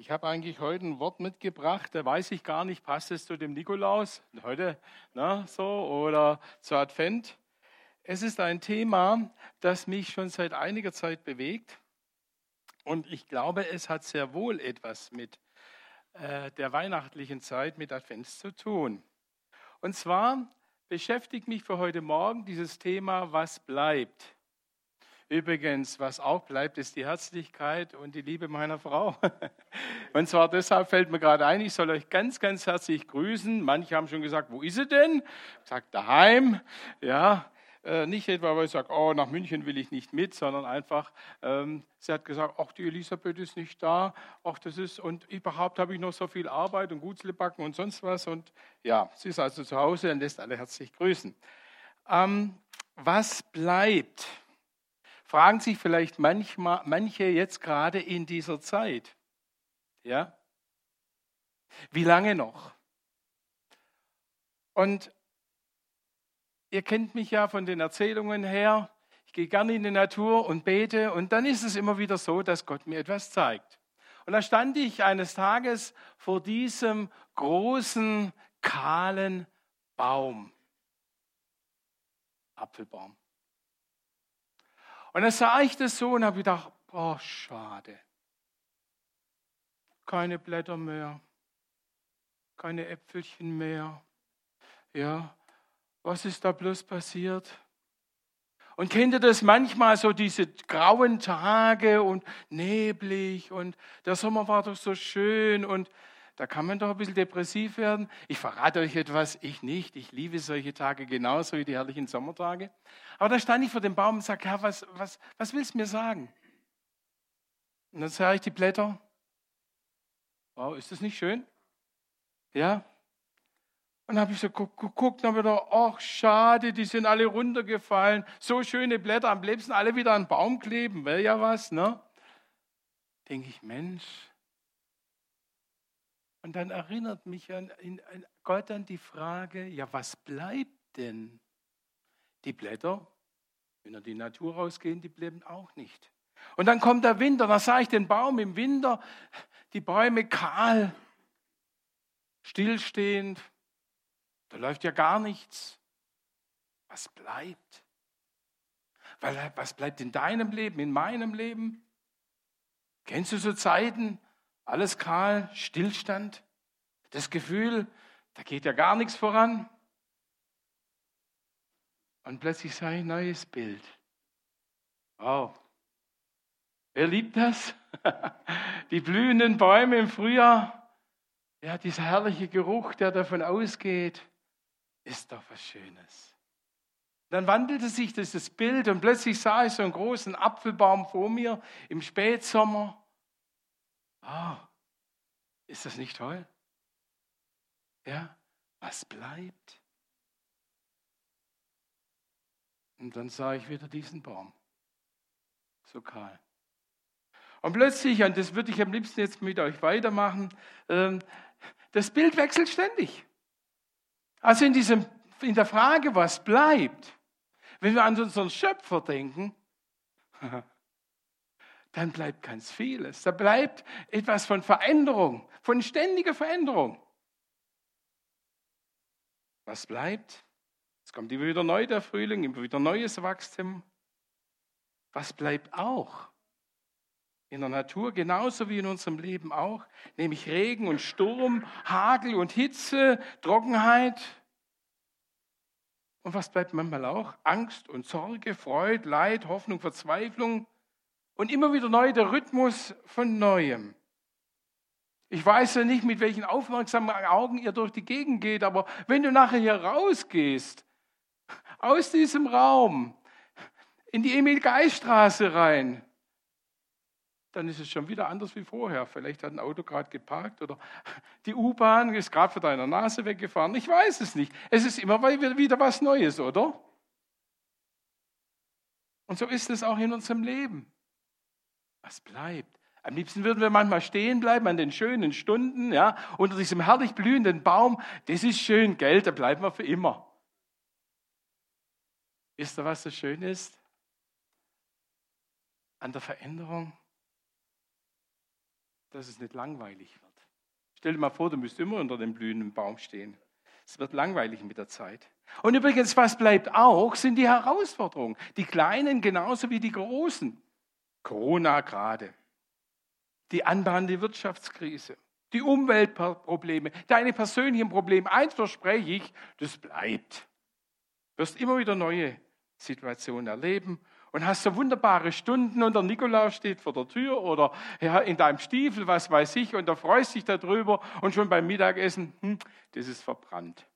Ich habe eigentlich heute ein Wort mitgebracht, da weiß ich gar nicht, passt es zu dem Nikolaus heute na, so oder zu Advent. Es ist ein Thema, das mich schon seit einiger Zeit bewegt und ich glaube, es hat sehr wohl etwas mit äh, der weihnachtlichen Zeit, mit Advents zu tun. Und zwar beschäftigt mich für heute Morgen dieses Thema, was bleibt. Übrigens, was auch bleibt, ist die Herzlichkeit und die Liebe meiner Frau. Und zwar deshalb fällt mir gerade ein, ich soll euch ganz, ganz herzlich grüßen. Manche haben schon gesagt, wo ist sie denn? Sage, daheim. Ja, äh, nicht etwa, weil ich sage, oh, nach München will ich nicht mit, sondern einfach, ähm, sie hat gesagt, ach, die Elisabeth ist nicht da, ach, das ist, und überhaupt habe ich noch so viel Arbeit und Gutslebacken und sonst was. Und ja, sie ist also zu Hause und lässt alle herzlich grüßen. Ähm, was bleibt? Fragen sich vielleicht manchmal, manche jetzt gerade in dieser Zeit. Ja? Wie lange noch? Und ihr kennt mich ja von den Erzählungen her. Ich gehe gerne in die Natur und bete und dann ist es immer wieder so, dass Gott mir etwas zeigt. Und da stand ich eines Tages vor diesem großen, kahlen Baum. Apfelbaum. Und dann sah ich das so und habe gedacht, oh, schade. Keine Blätter mehr, keine Äpfelchen mehr. Ja, was ist da bloß passiert? Und kennt ihr das manchmal so diese grauen Tage und neblig und der Sommer war doch so schön und da kann man doch ein bisschen depressiv werden. Ich verrate euch etwas, ich nicht. Ich liebe solche Tage genauso wie die herrlichen Sommertage. Aber da stand ich vor dem Baum und sagte, Herr, was, was, was willst du mir sagen? Und dann sah ich die Blätter. Wow, ist das nicht schön? Ja. Und dann habe ich so geguckt und habe gedacht, ach schade, die sind alle runtergefallen. So schöne Blätter, am liebsten alle wieder an den Baum kleben, wäre ja was, ne? Denke ich, Mensch, und dann erinnert mich an, an Gott an die Frage, ja, was bleibt denn? Die Blätter, wenn er die Natur rausgehen, die bleiben auch nicht. Und dann kommt der Winter, da sah ich den Baum im Winter, die Bäume kahl, stillstehend, da läuft ja gar nichts. Was bleibt? Was bleibt in deinem Leben, in meinem Leben? Kennst du so Zeiten, alles kahl, Stillstand. Das Gefühl, da geht ja gar nichts voran. Und plötzlich sah ich ein neues Bild. Wow. Wer liebt das? Die blühenden Bäume im Frühjahr. Ja, dieser herrliche Geruch, der davon ausgeht, ist doch was Schönes. Dann wandelte sich dieses Bild und plötzlich sah ich so einen großen Apfelbaum vor mir im Spätsommer. Oh, ist das nicht toll? Ja, was bleibt? Und dann sah ich wieder diesen Baum, so kahl. Und plötzlich, und das würde ich am liebsten jetzt mit euch weitermachen, ähm, das Bild wechselt ständig. Also in, diesem, in der Frage, was bleibt, wenn wir an unseren Schöpfer denken, dann bleibt ganz vieles. Da bleibt etwas von Veränderung, von ständiger Veränderung. Was bleibt? Es kommt immer wieder neu der Frühling, immer wieder neues Wachstum. Was bleibt auch? In der Natur genauso wie in unserem Leben auch, nämlich Regen und Sturm, Hagel und Hitze, Trockenheit. Und was bleibt manchmal auch? Angst und Sorge, Freude, Leid, Hoffnung, Verzweiflung. Und immer wieder neu der Rhythmus von Neuem. Ich weiß ja nicht, mit welchen aufmerksamen Augen ihr durch die Gegend geht, aber wenn du nachher hier rausgehst, aus diesem Raum, in die Emil-Geist-Straße rein, dann ist es schon wieder anders wie vorher. Vielleicht hat ein Auto gerade geparkt oder die U-Bahn ist gerade vor deiner Nase weggefahren. Ich weiß es nicht. Es ist immer wieder was Neues, oder? Und so ist es auch in unserem Leben. Was bleibt? Am liebsten würden wir manchmal stehen bleiben an den schönen Stunden, ja, unter diesem herrlich blühenden Baum. Das ist schön, Geld, da bleiben wir für immer. Wisst ihr, was so schön ist? An der Veränderung. dass es nicht langweilig wird. Stell dir mal vor, du müsst immer unter dem blühenden Baum stehen. Es wird langweilig mit der Zeit. Und übrigens, was bleibt auch, sind die Herausforderungen. Die kleinen genauso wie die großen. Corona gerade. Die anbahnende Wirtschaftskrise. Die Umweltprobleme. Deine persönlichen Probleme. Eins verspreche ich, das bleibt. Du wirst immer wieder neue Situationen erleben und hast so wunderbare Stunden und der Nikolaus steht vor der Tür oder in deinem Stiefel, was weiß ich, und da freust dich darüber und schon beim Mittagessen, hm, das ist verbrannt.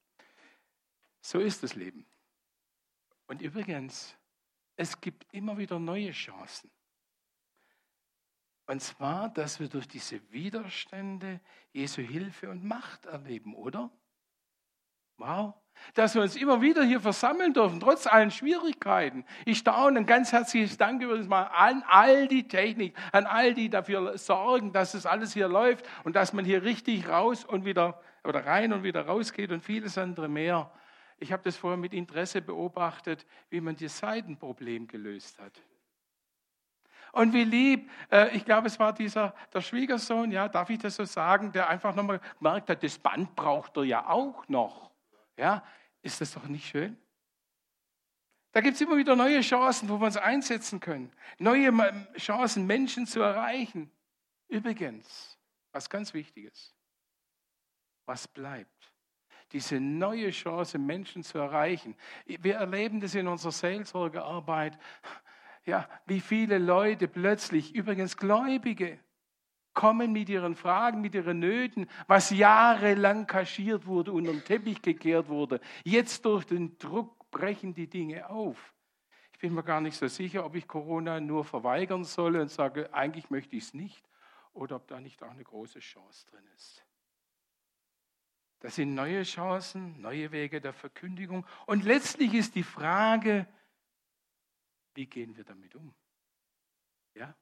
So ist das Leben. Und übrigens, es gibt immer wieder neue Chancen. Und zwar, dass wir durch diese Widerstände Jesu Hilfe und Macht erleben, oder? Wow. Dass wir uns immer wieder hier versammeln dürfen, trotz allen Schwierigkeiten. Ich staune, ein ganz herzliches Dank übrigens mal an all die Technik, an all die dafür sorgen, dass es alles hier läuft und dass man hier richtig raus und wieder oder rein und wieder rausgeht und vieles andere mehr. Ich habe das vorher mit Interesse beobachtet, wie man das Seitenproblem gelöst hat. Und wie lieb, äh, ich glaube, es war dieser, der Schwiegersohn, ja, darf ich das so sagen, der einfach nochmal gemerkt hat, das Band braucht er ja auch noch. Ja, ist das doch nicht schön? Da gibt es immer wieder neue Chancen, wo wir uns einsetzen können. Neue Chancen, Menschen zu erreichen. Übrigens, was ganz Wichtiges. Was bleibt? Diese neue Chance, Menschen zu erreichen. Wir erleben das in unserer Seelsorgearbeit. Ja, wie viele Leute plötzlich, übrigens Gläubige, kommen mit ihren Fragen, mit ihren Nöten, was jahrelang kaschiert wurde, unter den Teppich gekehrt wurde. Jetzt durch den Druck brechen die Dinge auf. Ich bin mir gar nicht so sicher, ob ich Corona nur verweigern soll und sage, eigentlich möchte ich es nicht, oder ob da nicht auch eine große Chance drin ist. Das sind neue Chancen, neue Wege der Verkündigung. Und letztlich ist die Frage, wie gehen wir damit um? Ja?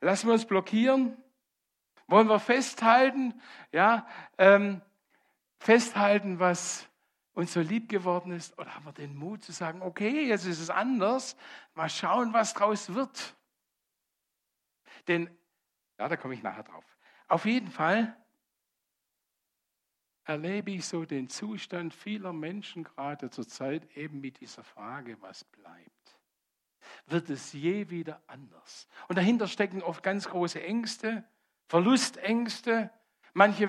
Lassen wir uns blockieren? Wollen wir festhalten? Ja, ähm, festhalten, was uns so lieb geworden ist? Oder haben wir den Mut zu sagen, okay, jetzt ist es anders, mal schauen, was draus wird? Denn, ja, da komme ich nachher drauf. Auf jeden Fall erlebe ich so den Zustand vieler Menschen gerade zur Zeit eben mit dieser Frage, was bleibt wird es je wieder anders. Und dahinter stecken oft ganz große Ängste, Verlustängste. Manche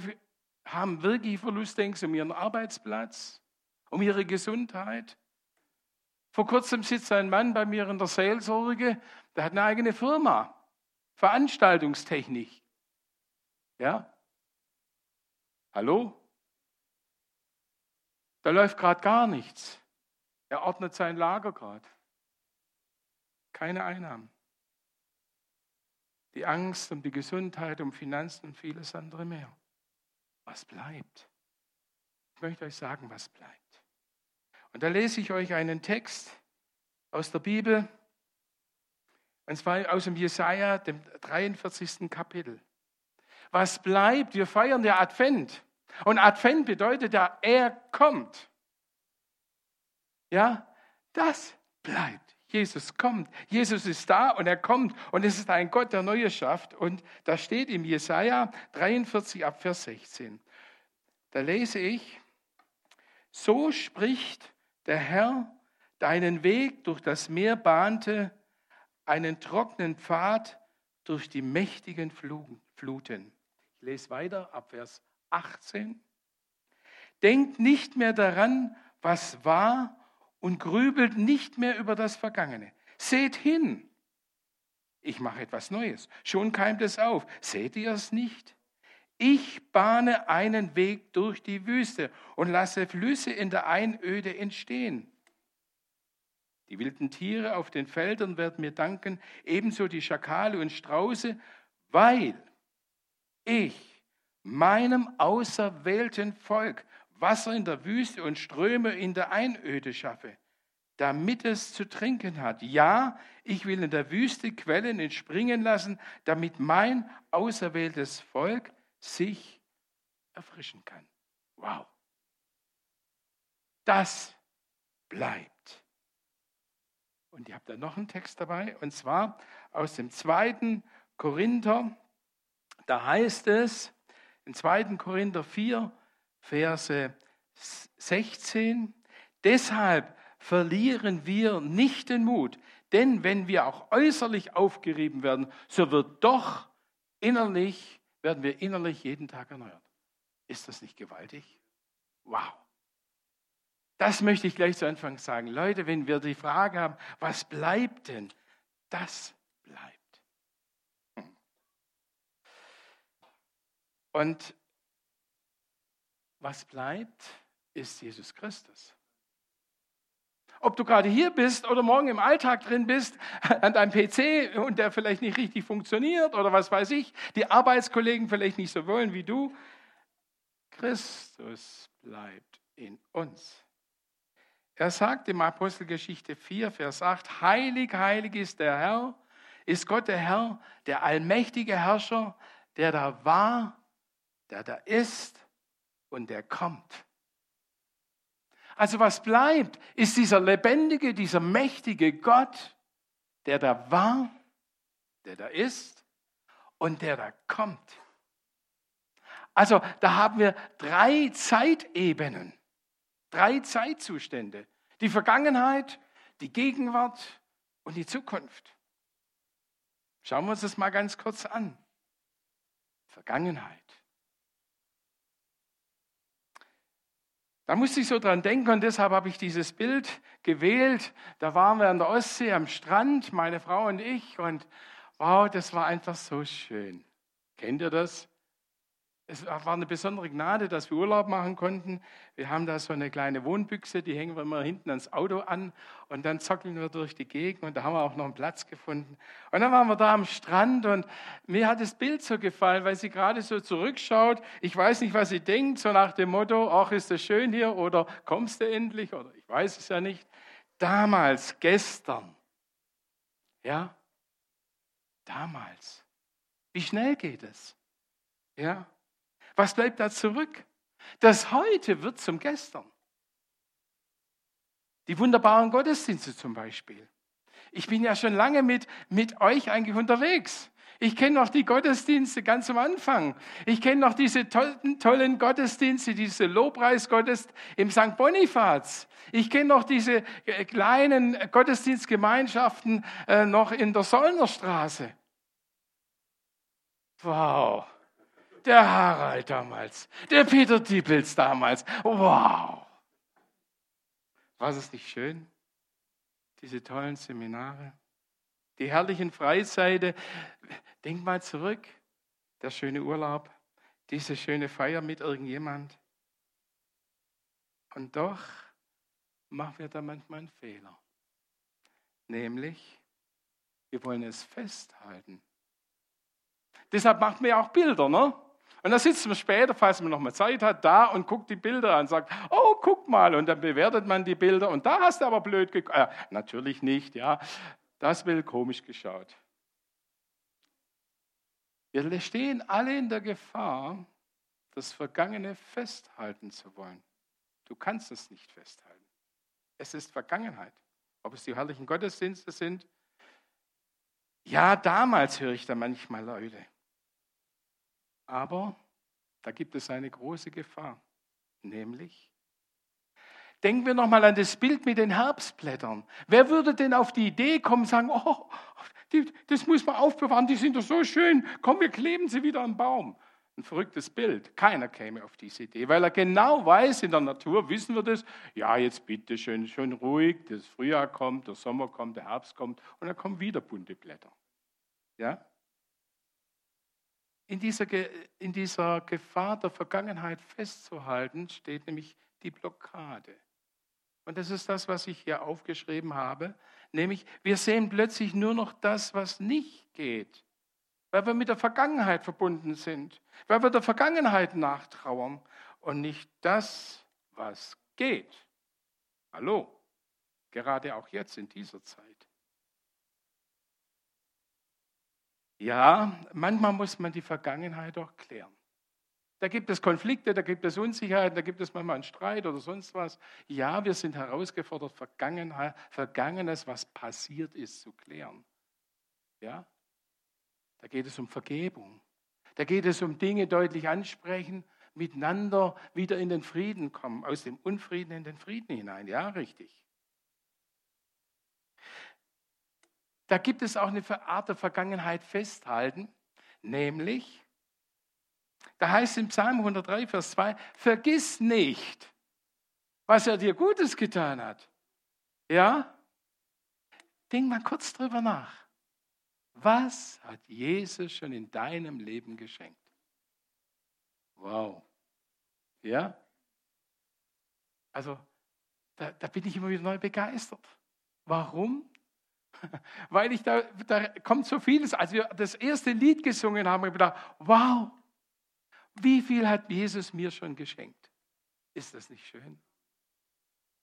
haben wirklich Verlustängste um ihren Arbeitsplatz, um ihre Gesundheit. Vor kurzem sitzt ein Mann bei mir in der Seelsorge, der hat eine eigene Firma, Veranstaltungstechnik. Ja? Hallo? Da läuft gerade gar nichts. Er ordnet sein Lager gerade. Keine Einnahmen. Die Angst um die Gesundheit, um Finanzen und vieles andere mehr. Was bleibt? Ich möchte euch sagen, was bleibt. Und da lese ich euch einen Text aus der Bibel, und zwar aus dem Jesaja, dem 43. Kapitel. Was bleibt? Wir feiern der Advent. Und Advent bedeutet ja, er kommt. Ja, das bleibt. Jesus kommt. Jesus ist da und er kommt. Und es ist ein Gott der Neue schafft. Und da steht im Jesaja 43 ab Vers 16. Da lese ich: So spricht der Herr, deinen Weg durch das Meer bahnte, einen trockenen Pfad durch die mächtigen Fluten. Ich lese weiter ab Vers 18. Denkt nicht mehr daran, was war und grübelt nicht mehr über das Vergangene. Seht hin, ich mache etwas Neues. Schon keimt es auf. Seht ihr es nicht? Ich bahne einen Weg durch die Wüste und lasse Flüsse in der Einöde entstehen. Die wilden Tiere auf den Feldern werden mir danken, ebenso die Schakale und Strauße, weil ich meinem auserwählten Volk Wasser in der Wüste und Ströme in der Einöde schaffe, damit es zu trinken hat. Ja, ich will in der Wüste Quellen entspringen lassen, damit mein auserwähltes Volk sich erfrischen kann. Wow. Das bleibt. Und ihr habt da noch einen Text dabei, und zwar aus dem zweiten Korinther, da heißt es in 2. Korinther 4, Verse 16, deshalb verlieren wir nicht den Mut, denn wenn wir auch äußerlich aufgerieben werden, so wird doch innerlich, werden wir innerlich jeden Tag erneuert. Ist das nicht gewaltig? Wow. Das möchte ich gleich zu Anfang sagen. Leute, wenn wir die Frage haben, was bleibt denn? Das bleibt. Hm. Und was bleibt, ist Jesus Christus. Ob du gerade hier bist oder morgen im Alltag drin bist, an deinem PC und der vielleicht nicht richtig funktioniert oder was weiß ich, die Arbeitskollegen vielleicht nicht so wollen wie du, Christus bleibt in uns. Er sagt im Apostelgeschichte 4, Vers 8, Heilig, heilig ist der Herr, ist Gott der Herr, der allmächtige Herrscher, der da war, der da ist und der kommt. Also was bleibt, ist dieser lebendige, dieser mächtige Gott, der da war, der da ist und der da kommt. Also da haben wir drei Zeitebenen, drei Zeitzustände. Die Vergangenheit, die Gegenwart und die Zukunft. Schauen wir uns das mal ganz kurz an. Vergangenheit. Da musste ich so dran denken und deshalb habe ich dieses Bild gewählt. Da waren wir an der Ostsee am Strand, meine Frau und ich, und wow, das war einfach so schön. Kennt ihr das? Es war eine besondere Gnade, dass wir Urlaub machen konnten. Wir haben da so eine kleine Wohnbüchse, die hängen wir immer hinten ans Auto an und dann zockeln wir durch die Gegend und da haben wir auch noch einen Platz gefunden. Und dann waren wir da am Strand und mir hat das Bild so gefallen, weil sie gerade so zurückschaut. Ich weiß nicht, was sie denkt, so nach dem Motto, ach, ist das schön hier oder kommst du endlich oder ich weiß es ja nicht. Damals, gestern. Ja, damals. Wie schnell geht es? Ja, was bleibt da zurück? Das Heute wird zum Gestern. Die wunderbaren Gottesdienste zum Beispiel. Ich bin ja schon lange mit, mit euch eigentlich unterwegs. Ich kenne noch die Gottesdienste ganz am Anfang. Ich kenne noch diese tollen, tollen Gottesdienste, diese Lobpreisgottesdienste im St. Bonifaz. Ich kenne noch diese äh, kleinen Gottesdienstgemeinschaften äh, noch in der Sollnerstraße. Wow der Harald damals, der Peter Diepels damals. Wow! War es nicht schön? Diese tollen Seminare, die herrlichen Freizeiten. Denk mal zurück, der schöne Urlaub, diese schöne Feier mit irgendjemand. Und doch machen wir da manchmal einen Fehler. Nämlich, wir wollen es festhalten. Deshalb macht man ja auch Bilder, ne? Und dann sitzt man später, falls man noch mal Zeit hat, da und guckt die Bilder an und sagt, oh, guck mal. Und dann bewertet man die Bilder und da hast du aber blöd geguckt. Äh, natürlich nicht, ja. Das will komisch geschaut. Wir stehen alle in der Gefahr, das Vergangene festhalten zu wollen. Du kannst es nicht festhalten. Es ist Vergangenheit. Ob es die herrlichen Gottesdienste sind. Ja, damals höre ich da manchmal Leute. Aber da gibt es eine große Gefahr, nämlich Denken wir nochmal an das Bild mit den Herbstblättern. Wer würde denn auf die Idee kommen sagen, oh, die, das muss man aufbewahren, die sind doch so schön, komm, wir kleben sie wieder am Baum. Ein verrücktes Bild. Keiner käme auf diese Idee, weil er genau weiß, in der Natur wissen wir das, ja, jetzt bitte schön, schön ruhig, das Frühjahr kommt, der Sommer kommt, der Herbst kommt und dann kommen wieder bunte Blätter. Ja? In dieser, in dieser Gefahr der Vergangenheit festzuhalten, steht nämlich die Blockade. Und das ist das, was ich hier aufgeschrieben habe, nämlich wir sehen plötzlich nur noch das, was nicht geht, weil wir mit der Vergangenheit verbunden sind, weil wir der Vergangenheit nachtrauern und nicht das, was geht. Hallo, gerade auch jetzt in dieser Zeit. Ja, manchmal muss man die Vergangenheit auch klären. Da gibt es Konflikte, da gibt es Unsicherheiten, da gibt es manchmal einen Streit oder sonst was. Ja, wir sind herausgefordert, Vergangenes, was passiert ist, zu klären. Ja? Da geht es um Vergebung. Da geht es um Dinge deutlich ansprechen, miteinander wieder in den Frieden kommen, aus dem Unfrieden in den Frieden hinein. Ja, richtig. Da gibt es auch eine Art der Vergangenheit festhalten, nämlich, da heißt im Psalm 103, Vers 2, vergiss nicht, was er dir Gutes getan hat. Ja? Denk mal kurz drüber nach. Was hat Jesus schon in deinem Leben geschenkt? Wow. Ja? Also, da, da bin ich immer wieder neu begeistert. Warum? Weil ich da, da kommt so vieles. Als wir das erste Lied gesungen haben, habe ich gedacht, wow, wie viel hat Jesus mir schon geschenkt? Ist das nicht schön?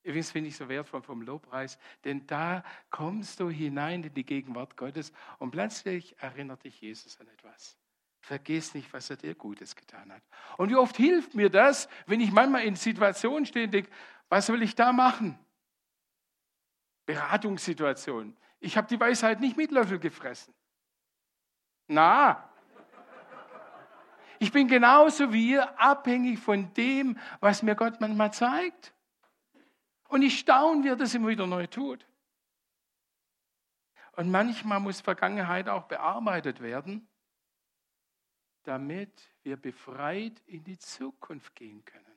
Übrigens finde ich so wertvoll vom Lobpreis, denn da kommst du hinein in die Gegenwart Gottes und plötzlich erinnert dich Jesus an etwas. Vergiss nicht, was er dir Gutes getan hat. Und wie oft hilft mir das, wenn ich manchmal in Situationen stehe und denke, was soll ich da machen? Beratungssituation. Ich habe die Weisheit nicht mit Löffel gefressen. Na, ich bin genauso wie ihr abhängig von dem, was mir Gott manchmal zeigt. Und ich staune, wie er das immer wieder neu tut. Und manchmal muss Vergangenheit auch bearbeitet werden, damit wir befreit in die Zukunft gehen können.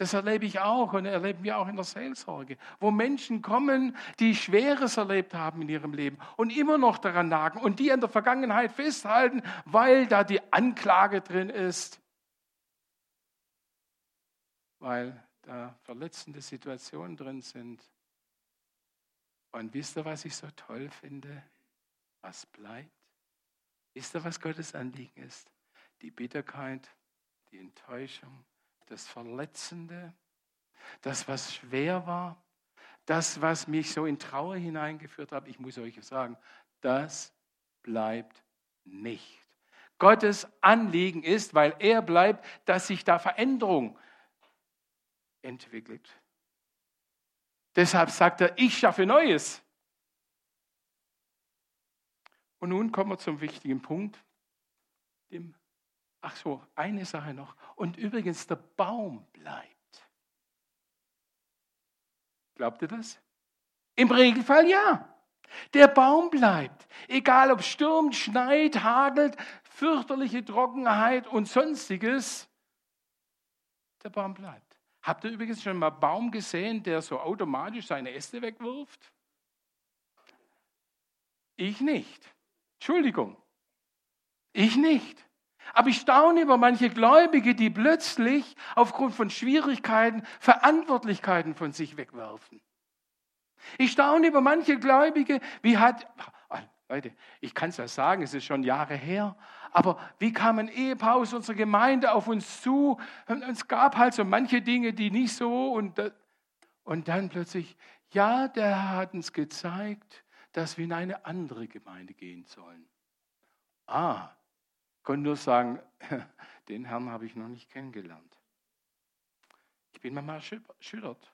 Das erlebe ich auch und erleben wir auch in der Seelsorge, wo Menschen kommen, die Schweres erlebt haben in ihrem Leben und immer noch daran nagen und die an der Vergangenheit festhalten, weil da die Anklage drin ist, weil da verletzende Situationen drin sind. Und wisst ihr, was ich so toll finde? Was bleibt? Wisst ihr, was Gottes Anliegen ist? Die Bitterkeit, die Enttäuschung, das Verletzende, das, was schwer war, das, was mich so in Trauer hineingeführt hat. Ich muss euch sagen, das bleibt nicht. Gottes Anliegen ist, weil er bleibt, dass sich da Veränderung entwickelt. Deshalb sagt er, ich schaffe Neues. Und nun kommen wir zum wichtigen Punkt. Dem, ach so, eine Sache noch. Und übrigens, der Baum bleibt. Glaubt ihr das? Im Regelfall ja. Der Baum bleibt. Egal ob stürmt, schneit, hagelt, fürchterliche Trockenheit und sonstiges. Der Baum bleibt. Habt ihr übrigens schon mal einen Baum gesehen, der so automatisch seine Äste wegwirft? Ich nicht. Entschuldigung. Ich nicht. Aber ich staune über manche Gläubige, die plötzlich aufgrund von Schwierigkeiten Verantwortlichkeiten von sich wegwerfen. Ich staune über manche Gläubige, wie hat, Leute, ich kann es ja sagen, es ist schon Jahre her, aber wie kam ein Ehepaar aus unserer Gemeinde auf uns zu? Und es gab halt so manche Dinge, die nicht so und, und dann plötzlich, ja, der Herr hat uns gezeigt, dass wir in eine andere Gemeinde gehen sollen. Ah, ich konnte nur sagen, den Herrn habe ich noch nicht kennengelernt. Ich bin manchmal erschüttert.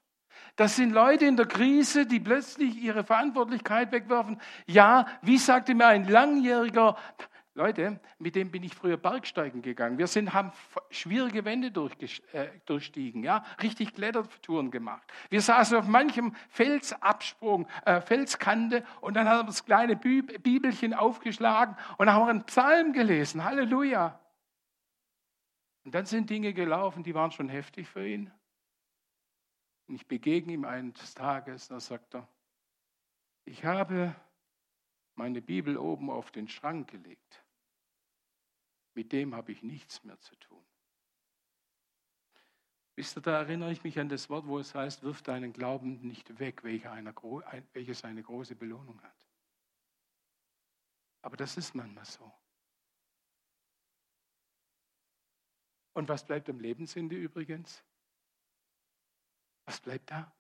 Das sind Leute in der Krise, die plötzlich ihre Verantwortlichkeit wegwerfen. Ja, wie sagte mir ein langjähriger, Leute, mit dem bin ich früher Bergsteigen gegangen. Wir sind, haben schwierige Wände äh, durchstiegen, ja, richtig Klettertouren gemacht. Wir saßen auf manchem Felsabsprung, äh, Felskante und dann haben wir das kleine Bibelchen aufgeschlagen und haben einen Psalm gelesen. Halleluja. Und dann sind Dinge gelaufen, die waren schon heftig für ihn. Und ich begegne ihm eines Tages, da sagt er, ich habe meine Bibel oben auf den Schrank gelegt. Mit dem habe ich nichts mehr zu tun. Wisst ihr, da erinnere ich mich an das Wort, wo es heißt, wirf deinen Glauben nicht weg, welches eine große Belohnung hat. Aber das ist manchmal so. Und was bleibt am Lebensende übrigens? Was bleibt da?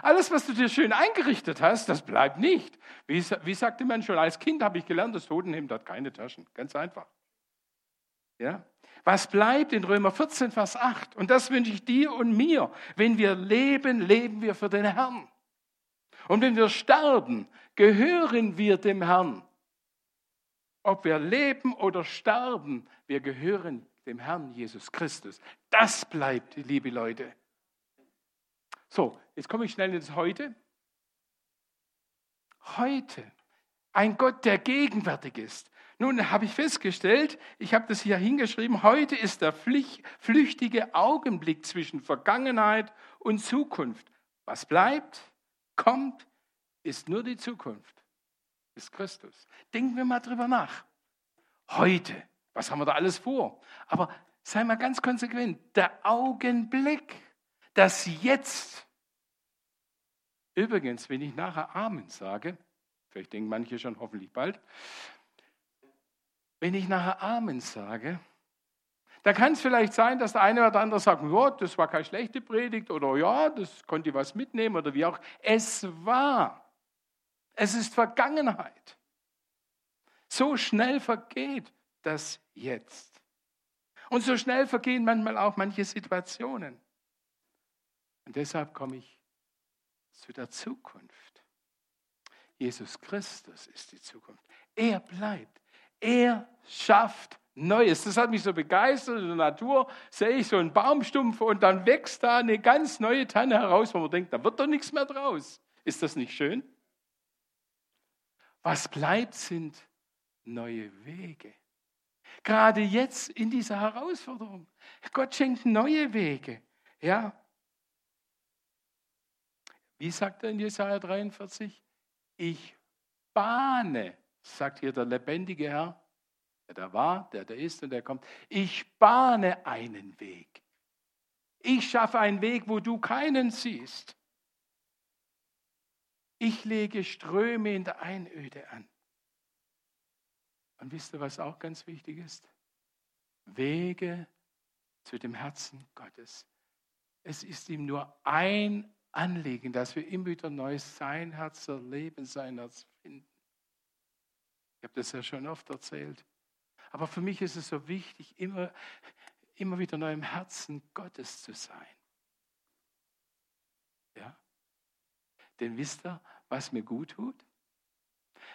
Alles, was du dir schön eingerichtet hast, das bleibt nicht. Wie, wie sagte man schon, als Kind habe ich gelernt, das Totenhemd hat keine Taschen. Ganz einfach. Ja? Was bleibt in Römer 14, Vers 8? Und das wünsche ich dir und mir. Wenn wir leben, leben wir für den Herrn. Und wenn wir sterben, gehören wir dem Herrn. ob wir leben oder sterben, wir gehören dem Herrn Jesus Christus. Das bleibt, liebe Leute. So, jetzt komme ich schnell ins Heute. Heute. Ein Gott, der gegenwärtig ist. Nun habe ich festgestellt, ich habe das hier hingeschrieben, heute ist der flüchtige Augenblick zwischen Vergangenheit und Zukunft. Was bleibt, kommt, ist nur die Zukunft, ist Christus. Denken wir mal drüber nach. Heute, was haben wir da alles vor? Aber sei mal ganz konsequent, der Augenblick, das Jetzt. Übrigens, wenn ich nachher Amen sage, vielleicht denken manche schon hoffentlich bald, wenn ich nachher Amen sage, dann kann es vielleicht sein, dass der eine oder andere sagt, ja, das war keine schlechte Predigt oder ja, das konnte ich was mitnehmen oder wie auch. Es war. Es ist Vergangenheit. So schnell vergeht das jetzt. Und so schnell vergehen manchmal auch manche Situationen. Und deshalb komme ich zu der Zukunft. Jesus Christus ist die Zukunft. Er bleibt. Er schafft Neues. Das hat mich so begeistert. In der Natur sehe ich so einen Baumstumpf und dann wächst da eine ganz neue Tanne heraus, wo man denkt, da wird doch nichts mehr draus. Ist das nicht schön? Was bleibt, sind neue Wege. Gerade jetzt in dieser Herausforderung. Gott schenkt neue Wege. Ja. Wie sagt er in Jesaja 43? Ich bahne, sagt hier der lebendige Herr, der da war, der da ist und der kommt. Ich bahne einen Weg. Ich schaffe einen Weg, wo du keinen siehst. Ich lege Ströme in der Einöde an. Und wisst ihr, was auch ganz wichtig ist? Wege zu dem Herzen Gottes. Es ist ihm nur ein Anliegen, dass wir immer wieder neu sein Herz erleben, sein Herz finden. Ich habe das ja schon oft erzählt. Aber für mich ist es so wichtig, immer, immer wieder neu im Herzen Gottes zu sein. Ja? Denn wisst ihr, was mir gut tut?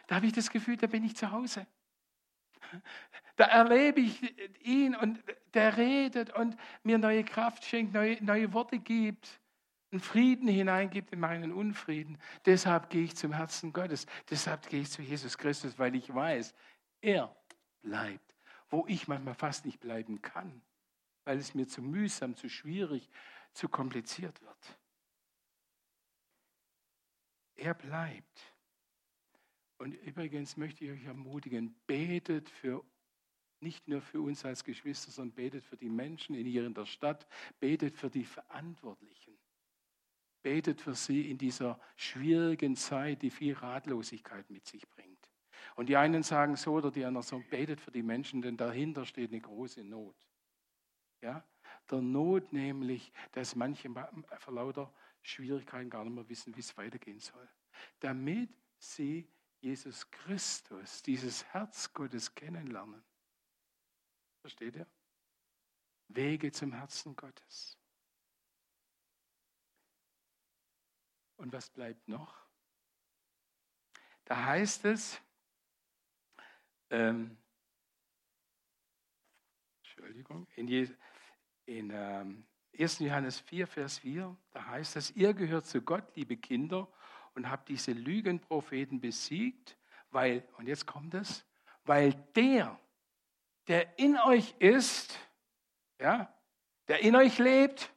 Da habe ich das Gefühl, da bin ich zu Hause. Da erlebe ich ihn und der redet und mir neue Kraft schenkt, neue, neue Worte gibt, einen Frieden hineingibt in meinen Unfrieden. Deshalb gehe ich zum Herzen Gottes. Deshalb gehe ich zu Jesus Christus, weil ich weiß, er bleibt, wo ich manchmal fast nicht bleiben kann, weil es mir zu mühsam, zu schwierig, zu kompliziert wird. Er bleibt. Und übrigens möchte ich euch ermutigen, betet für nicht nur für uns als Geschwister, sondern betet für die Menschen in hier in der Stadt, betet für die Verantwortlichen. Betet für sie in dieser schwierigen Zeit, die viel Ratlosigkeit mit sich bringt. Und die einen sagen so oder die anderen so, betet für die Menschen, denn dahinter steht eine große Not. Ja? Der Not nämlich, dass manche vor lauter Schwierigkeiten gar nicht mehr wissen, wie es weitergehen soll. Damit sie Jesus Christus, dieses Herz Gottes kennenlernen. Versteht ihr? Wege zum Herzen Gottes. Und was bleibt noch? Da heißt es, ähm, Entschuldigung, in, Je, in ähm, 1. Johannes 4, Vers 4, da heißt es, ihr gehört zu Gott, liebe Kinder, und habt diese Lügenpropheten besiegt, weil, und jetzt kommt es, weil der, der in euch ist, ja, der in euch lebt,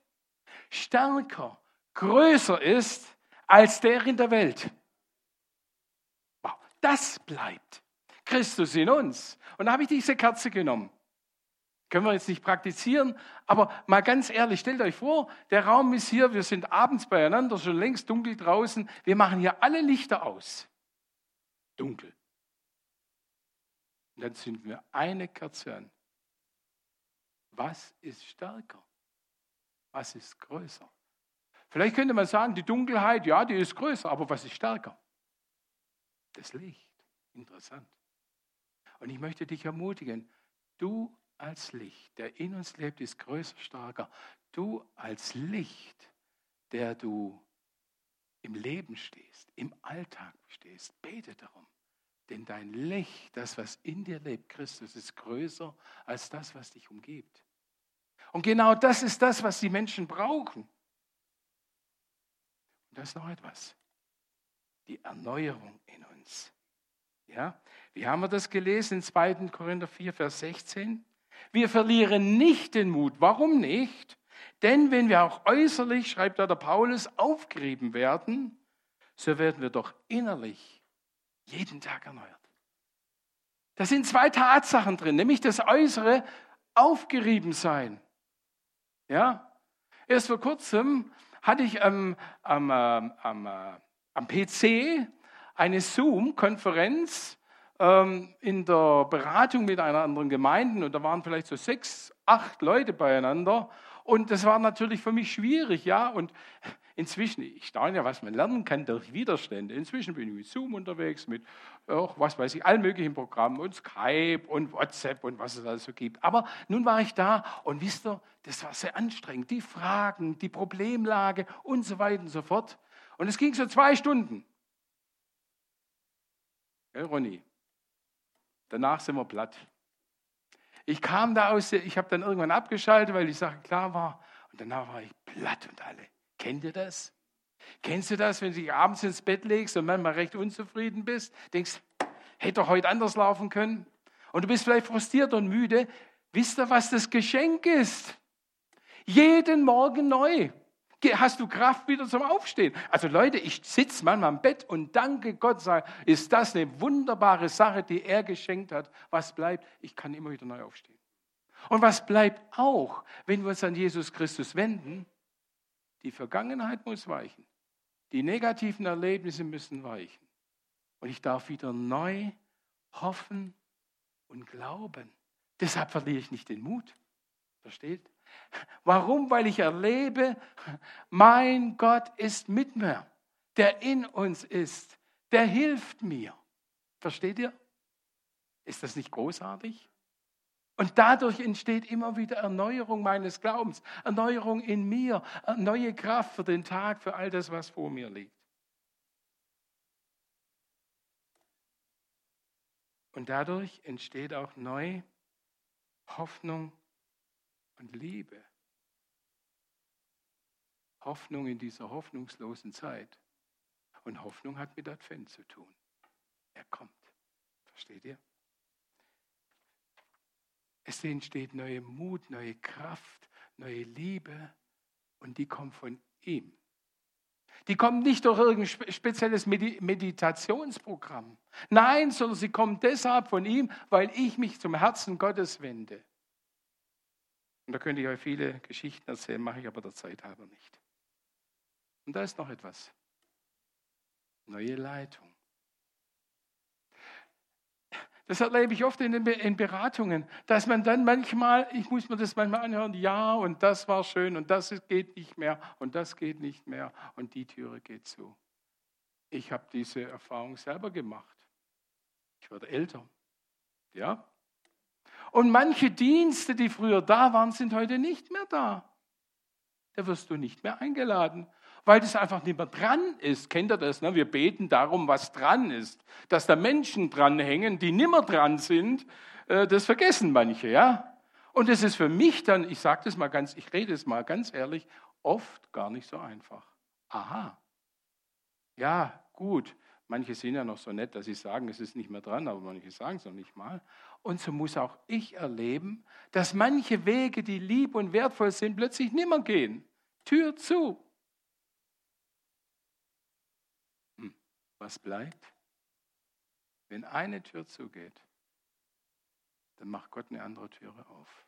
stärker, größer ist als der in der Welt. Wow, das bleibt. Christus in uns. Und da habe ich diese Kerze genommen. Können wir jetzt nicht praktizieren, aber mal ganz ehrlich, stellt euch vor, der Raum ist hier, wir sind abends beieinander, schon längst dunkel draußen, wir machen hier alle Lichter aus. Dunkel. Und dann zünden wir eine Kerze an. Was ist stärker? Was ist größer? Vielleicht könnte man sagen, die Dunkelheit, ja, die ist größer, aber was ist stärker? Das Licht. Interessant. Und ich möchte dich ermutigen, du als Licht, der in uns lebt, ist größer, starker. Du als Licht, der du im Leben stehst, im Alltag stehst, bete darum. Denn dein Licht, das, was in dir lebt, Christus, ist größer als das, was dich umgibt. Und genau das ist das, was die Menschen brauchen. Da ist noch etwas. Die Erneuerung in uns. Ja? Wie haben wir das gelesen in 2. Korinther 4, Vers 16? Wir verlieren nicht den Mut. Warum nicht? Denn wenn wir auch äußerlich, schreibt da der Paulus, aufgerieben werden, so werden wir doch innerlich jeden Tag erneuert. Da sind zwei Tatsachen drin, nämlich das äußere aufgerieben sein. Ja? Erst vor kurzem hatte ich am, am, am, am PC eine Zoom-Konferenz ähm, in der Beratung mit einer anderen Gemeinde und da waren vielleicht so sechs, acht Leute beieinander und das war natürlich für mich schwierig, ja. Und inzwischen, ich staune ja, was man lernen kann durch Widerstände. Inzwischen bin ich mit Zoom unterwegs, mit, auch, was weiß ich, allen möglichen Programmen und Skype und WhatsApp und was es alles so gibt. Aber nun war ich da und wisst ihr, das war sehr anstrengend. Die Fragen, die Problemlage und so weiter und so fort. Und es ging so zwei Stunden. Gell, Ronny? Danach sind wir platt. Ich kam da aus, ich habe dann irgendwann abgeschaltet, weil die Sache klar war. Und danach war ich platt und alle. Kennt ihr das? Kennst du das, wenn du dich abends ins Bett legst und manchmal recht unzufrieden bist? Denkst, hätte doch heute anders laufen können? Und du bist vielleicht frustriert und müde. Wisst ihr, was das Geschenk ist? Jeden Morgen neu. Hast du Kraft wieder zum Aufstehen? Also Leute, ich sitze manchmal am Bett und danke Gott, sage, ist das eine wunderbare Sache, die er geschenkt hat. Was bleibt? Ich kann immer wieder neu aufstehen. Und was bleibt auch, wenn wir uns an Jesus Christus wenden? Die Vergangenheit muss weichen. Die negativen Erlebnisse müssen weichen. Und ich darf wieder neu hoffen und glauben. Deshalb verliere ich nicht den Mut. Versteht? Warum? Weil ich erlebe, mein Gott ist mit mir, der in uns ist, der hilft mir. Versteht ihr? Ist das nicht großartig? Und dadurch entsteht immer wieder Erneuerung meines Glaubens, Erneuerung in mir, neue Kraft für den Tag, für all das, was vor mir liegt. Und dadurch entsteht auch neu Hoffnung und Liebe. Hoffnung in dieser hoffnungslosen Zeit. Und Hoffnung hat mit Advent zu tun. Er kommt. Versteht ihr? Es entsteht neue Mut, neue Kraft, neue Liebe und die kommt von ihm. Die kommen nicht durch irgendein spezielles Meditationsprogramm. Nein, sondern sie kommen deshalb von ihm, weil ich mich zum Herzen Gottes wende. Und da könnte ich euch viele Geschichten erzählen, mache ich aber der Zeit halber nicht. Und da ist noch etwas. Neue Leitung. Das erlebe ich oft in, den, in Beratungen, dass man dann manchmal, ich muss mir das manchmal anhören, ja, und das war schön und das geht nicht mehr und das geht nicht mehr und die Türe geht zu. Ich habe diese Erfahrung selber gemacht. Ich werde älter. Ja, und manche Dienste, die früher da waren, sind heute nicht mehr da. Da wirst du nicht mehr eingeladen, weil das einfach nicht mehr dran ist. Kennt ihr das? Ne? Wir beten darum, was dran ist. Dass da Menschen dranhängen, die nimmer dran sind, äh, das vergessen manche, ja. Und es ist für mich dann, ich sage das mal ganz, ich rede es mal ganz ehrlich, oft gar nicht so einfach. Aha. Ja, gut. Manche sind ja noch so nett, dass sie sagen, es ist nicht mehr dran, aber manche sagen es noch nicht mal. Und so muss auch ich erleben, dass manche Wege, die lieb und wertvoll sind, plötzlich nimmer gehen. Tür zu. Hm, was bleibt? Wenn eine Tür zugeht, dann macht Gott eine andere Türe auf.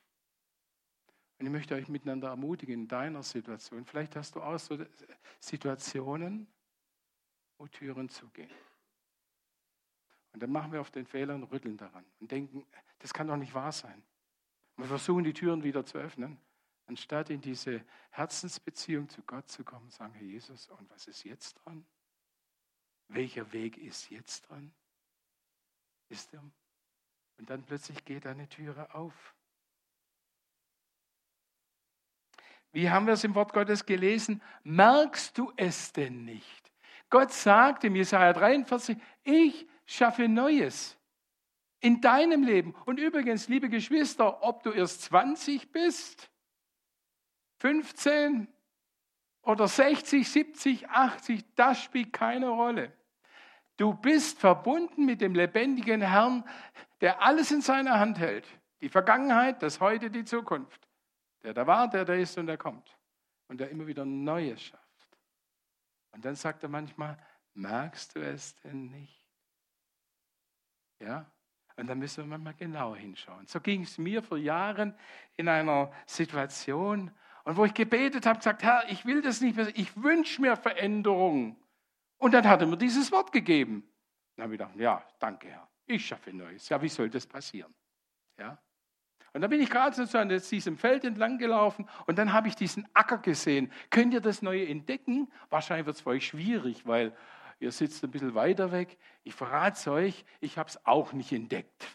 Und ich möchte euch miteinander ermutigen in deiner Situation. Vielleicht hast du auch so Situationen, Türen zugehen. Und dann machen wir auf den Fehler und rütteln daran und denken, das kann doch nicht wahr sein. Und wir versuchen die Türen wieder zu öffnen, anstatt in diese Herzensbeziehung zu Gott zu kommen sagen, Herr Jesus, und was ist jetzt dran? Welcher Weg ist jetzt dran? Ist er? Und dann plötzlich geht eine Türe auf. Wie haben wir es im Wort Gottes gelesen? Merkst du es denn nicht? Gott sagt im Jesaja 43, ich schaffe Neues in deinem Leben. Und übrigens, liebe Geschwister, ob du erst 20 bist, 15 oder 60, 70, 80, das spielt keine Rolle. Du bist verbunden mit dem lebendigen Herrn, der alles in seiner Hand hält. Die Vergangenheit, das Heute, die Zukunft. Der da war, der da ist und der kommt. Und der immer wieder Neues schafft. Und dann sagt er manchmal, merkst du es denn nicht? Ja? Und da müssen wir manchmal genauer hinschauen. So ging es mir vor Jahren in einer Situation, und wo ich gebetet habe, gesagt, Herr, ich will das nicht mehr, ich wünsche mir Veränderung. Und dann hat er mir dieses Wort gegeben. Dann habe ich gedacht, ja, danke Herr, ich schaffe Neues. Ja, wie soll das passieren? Ja. Und dann bin ich gerade so an diesem Feld entlang gelaufen und dann habe ich diesen Acker gesehen. Könnt ihr das Neue entdecken? Wahrscheinlich wird es für euch schwierig, weil ihr sitzt ein bisschen weiter weg. Ich verrate es euch, ich habe es auch nicht entdeckt.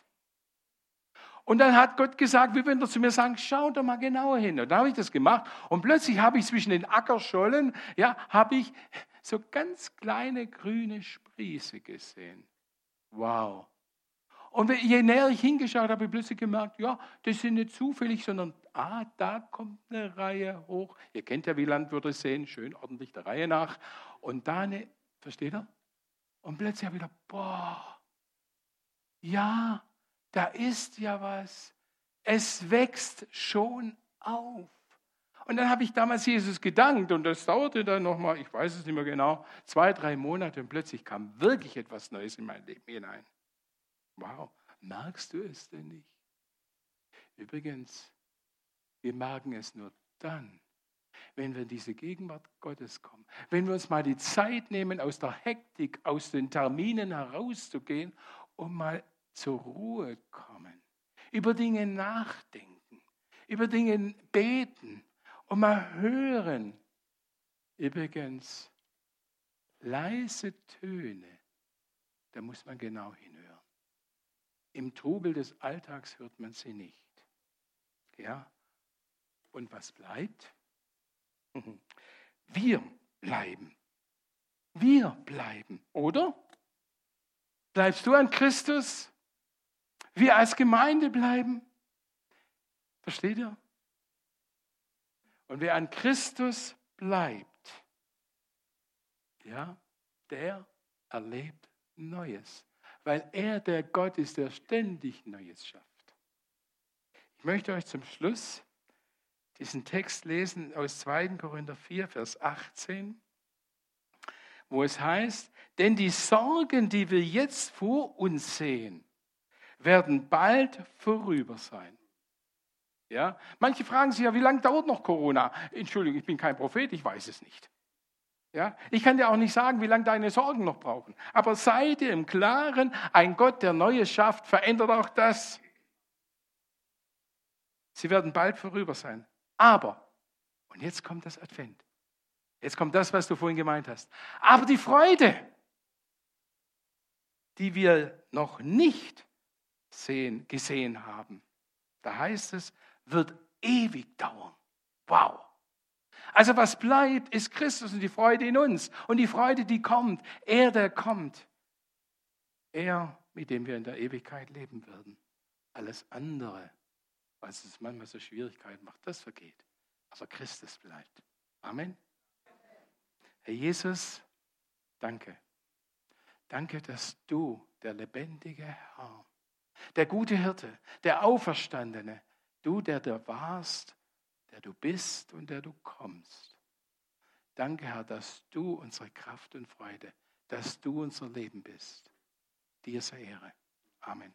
Und dann hat Gott gesagt, wie wenn er zu mir sagen, schau doch mal genauer hin. Und dann habe ich das gemacht und plötzlich habe ich zwischen den Ackerschollen, ja, habe ich so ganz kleine grüne Sprieße gesehen. Wow. Und je näher ich hingeschaut habe, habe ich plötzlich gemerkt, ja, das sind nicht zufällig, sondern, ah, da kommt eine Reihe hoch. Ihr kennt ja, wie Landwirte sehen, schön ordentlich der Reihe nach. Und da eine, versteht ihr? Und plötzlich habe ich gedacht, boah, ja, da ist ja was. Es wächst schon auf. Und dann habe ich damals Jesus gedankt und das dauerte dann nochmal, ich weiß es nicht mehr genau, zwei, drei Monate und plötzlich kam wirklich etwas Neues in mein Leben hinein. Wow, merkst du es denn nicht? Übrigens, wir merken es nur dann, wenn wir in diese Gegenwart Gottes kommen. Wenn wir uns mal die Zeit nehmen, aus der Hektik, aus den Terminen herauszugehen, um mal zur Ruhe kommen, über Dinge nachdenken, über Dinge beten und mal hören. Übrigens, leise Töne, da muss man genau hinhören. Im Trubel des Alltags hört man sie nicht. Ja? Und was bleibt? Wir bleiben. Wir bleiben, oder? Bleibst du an Christus? Wir als Gemeinde bleiben. Versteht ihr? Und wer an Christus bleibt, ja, der erlebt Neues, weil er der Gott ist, der ständig Neues schafft. Ich möchte euch zum Schluss diesen Text lesen aus 2. Korinther 4, Vers 18, wo es heißt, denn die Sorgen, die wir jetzt vor uns sehen, werden bald vorüber sein. Ja? Manche fragen sich ja, wie lange dauert noch Corona? Entschuldigung, ich bin kein Prophet, ich weiß es nicht. Ja? Ich kann dir auch nicht sagen, wie lange deine Sorgen noch brauchen. Aber sei dir im Klaren, ein Gott, der Neues schafft, verändert auch das. Sie werden bald vorüber sein. Aber, und jetzt kommt das Advent. Jetzt kommt das, was du vorhin gemeint hast. Aber die Freude, die wir noch nicht sehen, gesehen haben. Da heißt es, wird ewig dauern. Wow. Also was bleibt, ist Christus und die Freude in uns. Und die Freude, die kommt. Er, der kommt. Er, mit dem wir in der Ewigkeit leben werden. Alles andere, was es manchmal so Schwierigkeiten macht, das vergeht. Aber Christus bleibt. Amen. Herr Jesus, danke. Danke, dass du, der lebendige Herr, der gute Hirte, der Auferstandene, du, der du warst, der du bist und der du kommst. Danke, Herr, dass du unsere Kraft und Freude, dass du unser Leben bist. Dir sei Ehre. Amen.